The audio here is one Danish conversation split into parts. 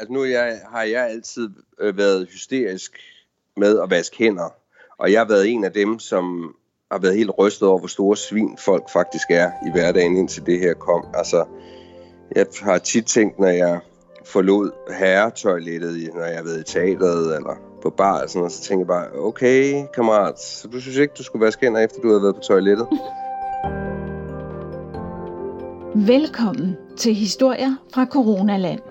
altså nu jeg, har jeg altid øh, været hysterisk med at vaske hænder. Og jeg har været en af dem, som har været helt rystet over, hvor store svin folk faktisk er i hverdagen, indtil det her kom. Altså, jeg har tit tænkt, når jeg forlod herretoilettet, når jeg har været i teateret eller på bar, og sådan noget, så tænker jeg bare, okay, kammerat, så du synes ikke, du skulle vaske hænder, efter du har været på toilettet? Velkommen til Historier fra Coronaland.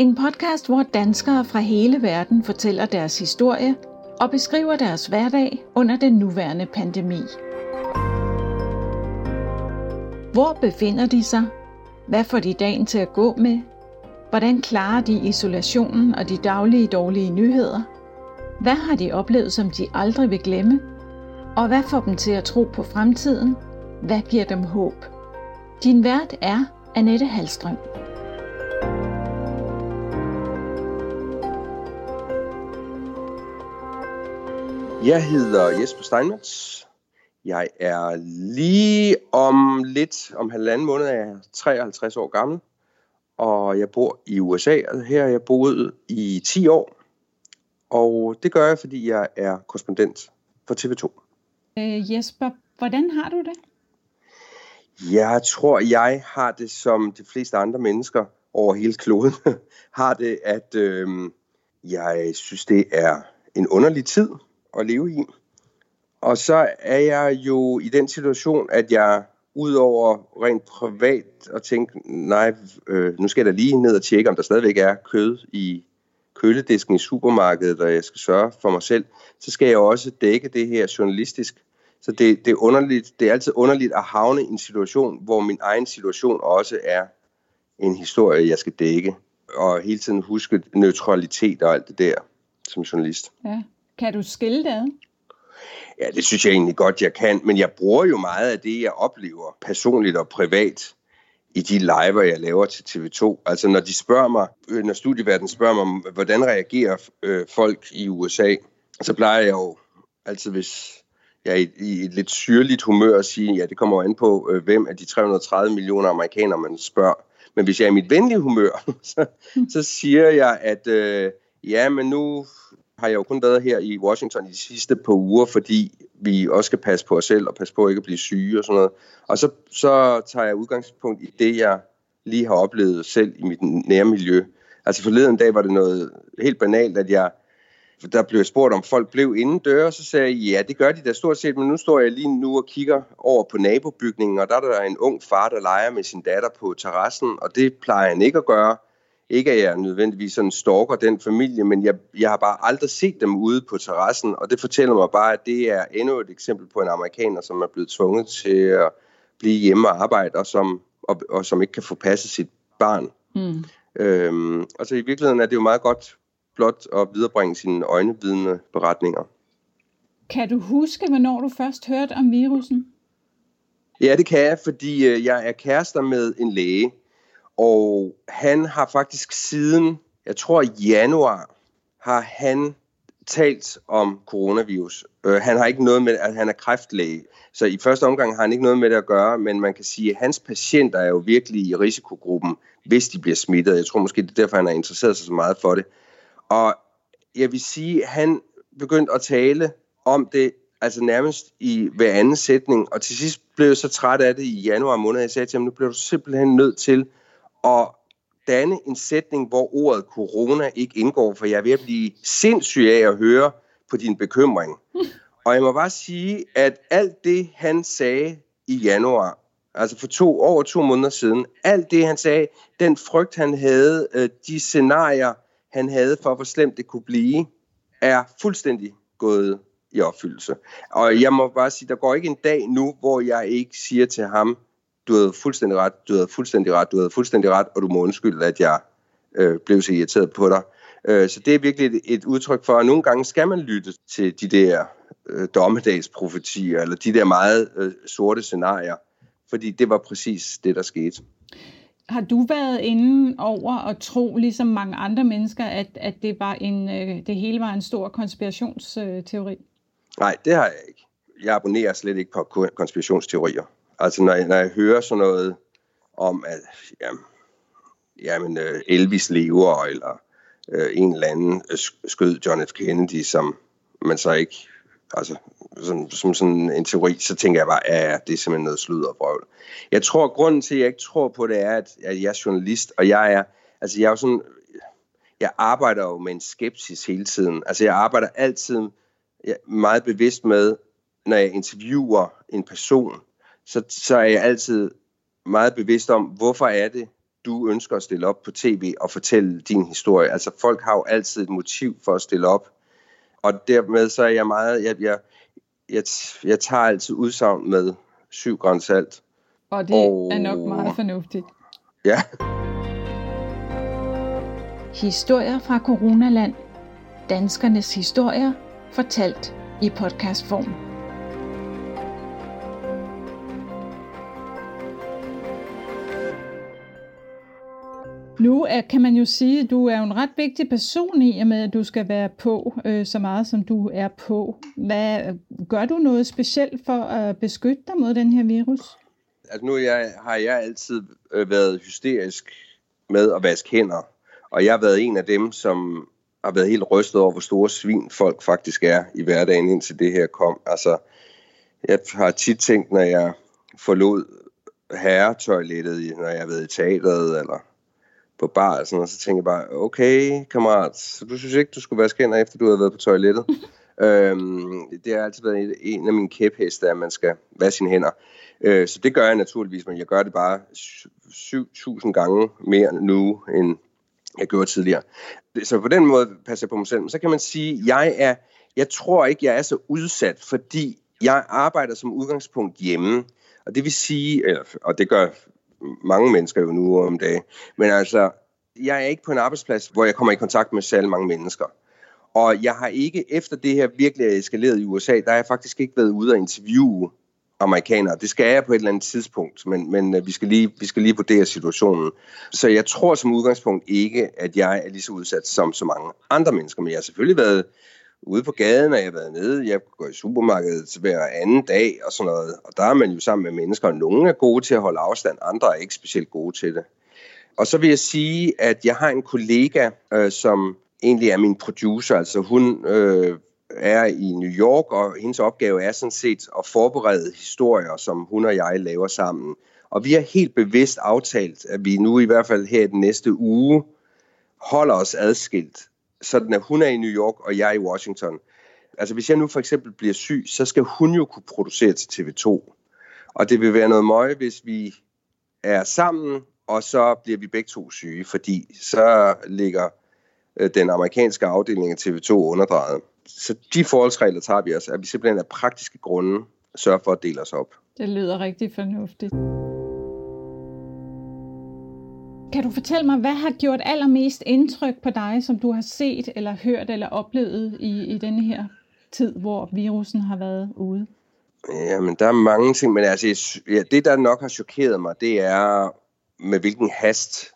En podcast, hvor danskere fra hele verden fortæller deres historie og beskriver deres hverdag under den nuværende pandemi. Hvor befinder de sig? Hvad får de dagen til at gå med? Hvordan klarer de isolationen og de daglige dårlige nyheder? Hvad har de oplevet, som de aldrig vil glemme? Og hvad får dem til at tro på fremtiden? Hvad giver dem håb? Din vært er Annette Halstrøm. Jeg hedder Jesper Steinmetz. Jeg er lige om lidt, om halvanden måned, er jeg 53 år gammel. Og jeg bor i USA, og her har jeg boet i 10 år. Og det gør jeg, fordi jeg er korrespondent for TV2. Øh, Jesper, hvordan har du det? Jeg tror, jeg har det som de fleste andre mennesker over hele kloden, har det, at øh, jeg synes, det er en underlig tid at leve i. Og så er jeg jo i den situation, at jeg udover rent privat at tænke, nej, øh, nu skal jeg da lige ned og tjekke, om der stadigvæk er kød i køledisken i supermarkedet, og jeg skal sørge for mig selv, så skal jeg også dække det her journalistisk. Så det, det, er underligt, det er altid underligt at havne i en situation, hvor min egen situation også er en historie, jeg skal dække. Og hele tiden huske neutralitet og alt det der som journalist. Ja. Kan du skille det Ja, det synes jeg egentlig godt, jeg kan. Men jeg bruger jo meget af det, jeg oplever personligt og privat i de liver, jeg laver til TV2. Altså når de spørger mig, øh, når studieverdenen spørger mig, hvordan reagerer øh, folk i USA, så plejer jeg jo altid, hvis jeg er i, i et lidt syrligt humør at sige, ja, det kommer jo an på, øh, hvem af de 330 millioner amerikanere, man spørger. Men hvis jeg er i mit venlige humør, så, så siger jeg, at øh, ja, men nu har jeg jo kun været her i Washington i de sidste par uger, fordi vi også skal passe på os selv og passe på ikke at blive syge og sådan noget. Og så, så tager jeg udgangspunkt i det, jeg lige har oplevet selv i mit nærmiljø. Altså forleden dag var det noget helt banalt, at jeg der blev spurgt, om folk blev indendør, så sagde jeg, ja, det gør de da stort set, men nu står jeg lige nu og kigger over på nabobygningen, og der er der en ung far, der leger med sin datter på terrassen, og det plejer han ikke at gøre. Ikke at jeg nødvendigvis sådan stalker den familie, men jeg, jeg har bare aldrig set dem ude på terrassen, og det fortæller mig bare, at det er endnu et eksempel på en amerikaner, som er blevet tvunget til at blive hjemme og arbejde, og som, og, og som ikke kan få passet sit barn. Mm. Øhm, altså i virkeligheden er det jo meget godt blot at viderebringe sine øjnevidende beretninger. Kan du huske, hvornår du først hørte om virusen? Ja, det kan jeg, fordi øh, jeg er kærester med en læge, og han har faktisk siden, jeg tror januar, har han talt om coronavirus. Øh, han har ikke noget med, at han er kræftlæge, så i første omgang har han ikke noget med det at gøre, men man kan sige, at hans patienter er jo virkelig i risikogruppen, hvis de bliver smittet. Jeg tror måske, det er derfor, han har interesseret sig så meget for det. Og jeg vil sige, at han begyndte at tale om det altså nærmest i hver anden sætning, og til sidst blev jeg så træt af det i januar måned, jeg sagde til ham, nu bliver du simpelthen nødt til at danne en sætning, hvor ordet corona ikke indgår, for jeg er ved at blive sindssyg af at høre på din bekymring. Og jeg må bare sige, at alt det, han sagde i januar, altså for to over to måneder siden, alt det, han sagde, den frygt, han havde, øh, de scenarier, han havde for, hvor slemt det kunne blive, er fuldstændig gået i opfyldelse. Og jeg må bare sige, der går ikke en dag nu, hvor jeg ikke siger til ham, du havde fuldstændig ret, du havde fuldstændig ret, du havde fuldstændig ret, og du må undskylde, at jeg øh, blev så irriteret på dig. Øh, så det er virkelig et, et udtryk for, at nogle gange skal man lytte til de der øh, dommedagsprofetier, eller de der meget øh, sorte scenarier, fordi det var præcis det, der skete. Har du været inde over at tro, ligesom mange andre mennesker, at, at det, var en, øh, det hele var en stor konspirationsteori? Nej, det har jeg ikke. Jeg abonnerer slet ikke på konspirationsteorier. Altså når jeg, når jeg hører sådan noget om, at jamen, jamen, Elvis lever, eller øh, en eller anden skød John F. Kennedy, som man så ikke, altså som, som sådan en teori, så tænker jeg bare, ja, det er simpelthen noget slud og brøvl. Jeg tror, at grunden til, at jeg ikke tror på det, er, at, at jeg er journalist, og jeg er, altså jeg er jo sådan, jeg arbejder jo med en skepsis hele tiden. Altså jeg arbejder altid meget bevidst med, når jeg interviewer en person, så, så er jeg altid meget bevidst om, hvorfor er det, du ønsker at stille op på tv og fortælle din historie. Altså folk har jo altid et motiv for at stille op. Og dermed så er jeg meget, jeg, jeg, jeg, jeg tager altid udsagn med syv gram salt. Og det og, er nok meget fornuftigt. Ja. Historier fra Coronaland. Danskernes historier fortalt i podcastform. Nu er, kan man jo sige, at du er en ret vigtig person i og med, at du skal være på øh, så meget, som du er på. Hvad, øh, gør du noget specielt for at beskytte dig mod den her virus? Altså nu jeg, har jeg altid øh, været hysterisk med at vaske hænder. Og jeg har været en af dem, som har været helt rystet over, hvor store svin folk faktisk er i hverdagen, indtil det her kom. Altså, jeg har tit tænkt, når jeg forlod herretoilettet, når jeg har været i teateret, eller på bar og sådan noget, så tænker jeg bare, okay, kammerat, så du synes ikke, du skulle vaske hænder, efter du har været på toilettet? øhm, det har altid været en af mine kæpheste, at man skal vaske sine hænder. Øh, så det gør jeg naturligvis, men jeg gør det bare 7.000 gange mere nu, end jeg gjorde tidligere. Så på den måde passer jeg på mig selv. Men så kan man sige, jeg, er, jeg tror ikke, jeg er så udsat, fordi jeg arbejder som udgangspunkt hjemme. Og det vil sige, og det gør mange mennesker jo nu om dagen, men altså, jeg er ikke på en arbejdsplads, hvor jeg kommer i kontakt med særlig mange mennesker. Og jeg har ikke, efter det her virkelig er eskaleret i USA, der har jeg faktisk ikke været ude og interviewe amerikanere. Det skal jeg på et eller andet tidspunkt, men, men øh, vi, skal lige, vi skal lige vurdere situationen. Så jeg tror som udgangspunkt ikke, at jeg er lige så udsat som så mange andre mennesker, men jeg har selvfølgelig været ude på gaden, og jeg har været nede, jeg går i supermarkedet hver anden dag og sådan noget, og der er man jo sammen med mennesker, og nogle er gode til at holde afstand, andre er ikke specielt gode til det. Og så vil jeg sige, at jeg har en kollega, øh, som egentlig er min producer, altså hun øh, er i New York, og hendes opgave er sådan set at forberede historier, som hun og jeg laver sammen. Og vi har helt bevidst aftalt, at vi nu i hvert fald her i den næste uge holder os adskilt, sådan at hun er i New York, og jeg er i Washington. Altså hvis jeg nu for eksempel bliver syg, så skal hun jo kunne producere til TV2. Og det vil være noget møje, hvis vi er sammen, og så bliver vi begge to syge, fordi så ligger øh, den amerikanske afdeling af TV2 underdrejet så de forholdsregler tager vi os, at vi simpelthen af praktiske grunde sørger for at dele os op. Det lyder rigtig fornuftigt. Kan du fortælle mig, hvad har gjort allermest indtryk på dig, som du har set eller hørt eller oplevet i, i denne her tid, hvor virusen har været ude? Jamen, der er mange ting, men altså, ja, det, der nok har chokeret mig, det er, med hvilken hast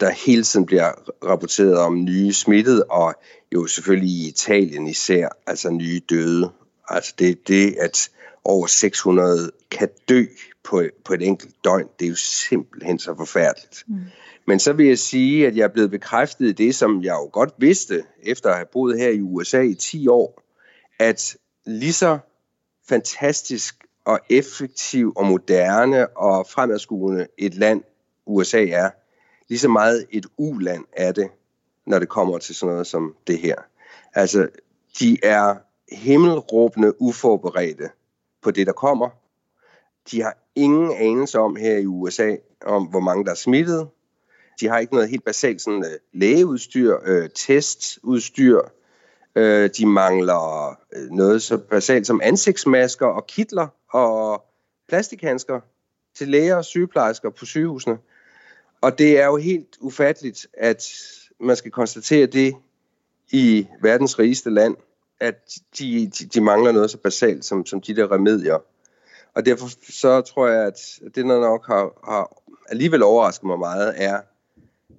der hele tiden bliver rapporteret om nye smittede, og jo selvfølgelig i Italien især, altså nye døde. Altså det, det at over 600 kan dø på, på et enkelt døgn, det er jo simpelthen så forfærdeligt. Mm. Men så vil jeg sige, at jeg er blevet bekræftet i det, som jeg jo godt vidste, efter at have boet her i USA i 10 år, at lige så fantastisk og effektiv og moderne og fremadskuende et land USA er, lige så meget et uland er det, når det kommer til sådan noget som det her. Altså, de er himmelråbende uforberedte på det, der kommer. De har ingen anelse om her i USA, om hvor mange der er smittet. De har ikke noget helt basalt sådan, uh, lægeudstyr, uh, testudstyr. Uh, de mangler uh, noget så basalt som ansigtsmasker og kitler og plastikhandsker til læger og sygeplejersker på sygehusene. Og det er jo helt ufatteligt, at man skal konstatere det i verdens rigeste land, at de, de, de mangler noget så basalt som, som de der remedier. Og derfor så tror jeg, at det, der nok har, har alligevel overrasket mig meget, er,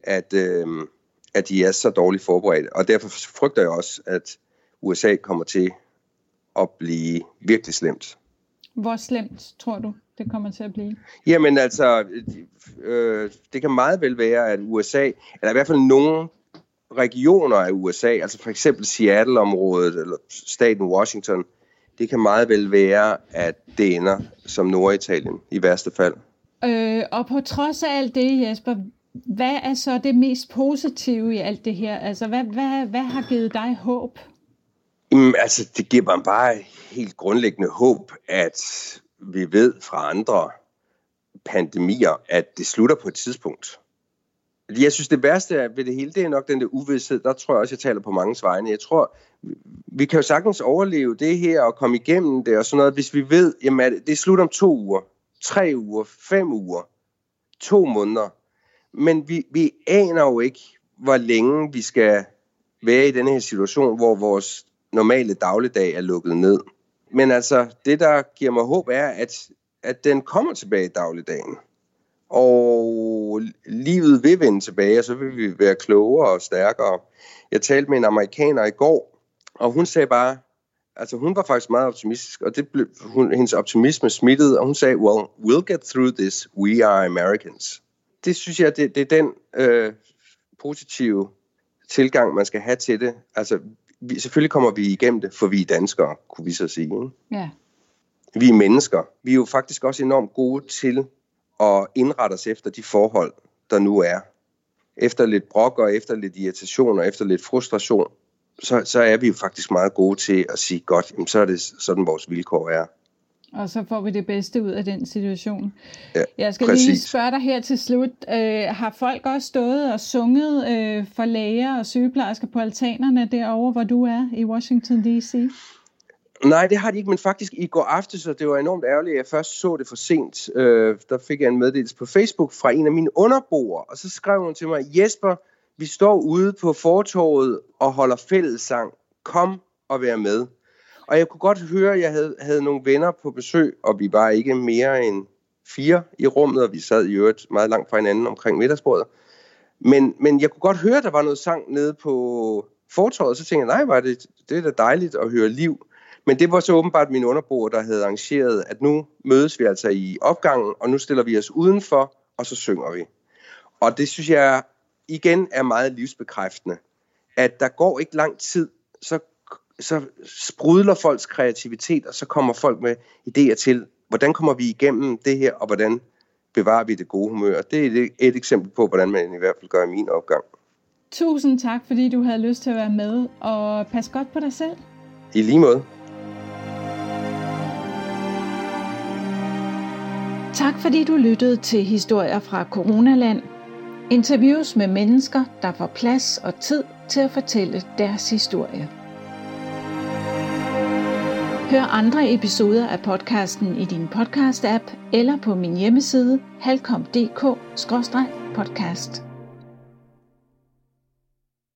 at, øh, at de er så dårligt forberedt. Og derfor frygter jeg også, at USA kommer til at blive virkelig slemt. Hvor slemt tror du, det kommer til at blive? Jamen altså, øh, det kan meget vel være, at USA, eller i hvert fald nogen regioner af USA, altså for eksempel Seattle-området eller staten Washington, det kan meget vel være, at det ender som Norditalien i værste fald. Øh, og på trods af alt det, Jesper, hvad er så det mest positive i alt det her? Altså, hvad, hvad, hvad har givet dig håb? Jamen, altså, det giver mig bare helt grundlæggende håb, at vi ved fra andre pandemier, at det slutter på et tidspunkt. Jeg synes, det værste ved det hele, det er nok den der uvidshed. Der tror jeg også, jeg taler på mange vegne. Jeg tror, vi kan jo sagtens overleve det her og komme igennem det og sådan noget, hvis vi ved, jamen, det er slut om to uger, tre uger, fem uger, to måneder. Men vi, vi aner jo ikke, hvor længe vi skal være i den her situation, hvor vores normale dagligdag er lukket ned. Men altså, det der giver mig håb er, at, at den kommer tilbage i dagligdagen. Og livet vil vende tilbage, og så vil vi være klogere og stærkere. Jeg talte med en amerikaner i går, og hun sagde bare, altså hun var faktisk meget optimistisk, og det blev, hun, hendes optimisme smittede, og hun sagde, well, we'll get through this, we are Americans. Det synes jeg, det, det er den øh, positive tilgang, man skal have til det. Altså, vi, selvfølgelig kommer vi igennem det, for vi er danskere, kunne vi så sige. Ikke? Ja. Vi er mennesker. Vi er jo faktisk også enormt gode til at indrette os efter de forhold, der nu er. Efter lidt brok og efter lidt irritation og efter lidt frustration, så, så er vi jo faktisk meget gode til at sige, godt, jamen, så er det sådan, vores vilkår er. Og så får vi det bedste ud af den situation. Ja, Jeg skal præcis. lige spørge dig her til slut. Øh, har folk også stået og sunget øh, for læger og sygeplejersker på altanerne derovre, hvor du er i Washington D.C.? Nej, det har de ikke, men faktisk i går aftes, så det var enormt ærgerligt, at jeg først så det for sent. Øh, der fik jeg en meddelelse på Facebook fra en af mine underboere, og så skrev hun til mig, Jesper, vi står ude på fortorvet og holder fællessang. Kom og vær med. Og jeg kunne godt høre, at jeg havde, havde nogle venner på besøg, og vi var ikke mere end fire i rummet, og vi sad i øvrigt meget langt fra hinanden omkring middagsbordet. Men, men jeg kunne godt høre, at der var noget sang nede på fortorvet, og så tænkte jeg, nej, var det, det er da dejligt at høre liv. Men det var så åbenbart min underboer, der havde arrangeret, at nu mødes vi altså i opgangen, og nu stiller vi os udenfor, og så synger vi. Og det synes jeg igen er meget livsbekræftende, at der går ikke lang tid, så, så sprudler folks kreativitet, og så kommer folk med idéer til, hvordan kommer vi igennem det her, og hvordan bevarer vi det gode humør. Det er et, et eksempel på, hvordan man i hvert fald gør i min opgang. Tusind tak, fordi du havde lyst til at være med, og pas godt på dig selv. I lige måde. Tak fordi du lyttede til historier fra Coronaland. Interviews med mennesker, der får plads og tid til at fortælle deres historie. Hør andre episoder af podcasten i din podcast-app eller på min hjemmeside halkom.dk-podcast.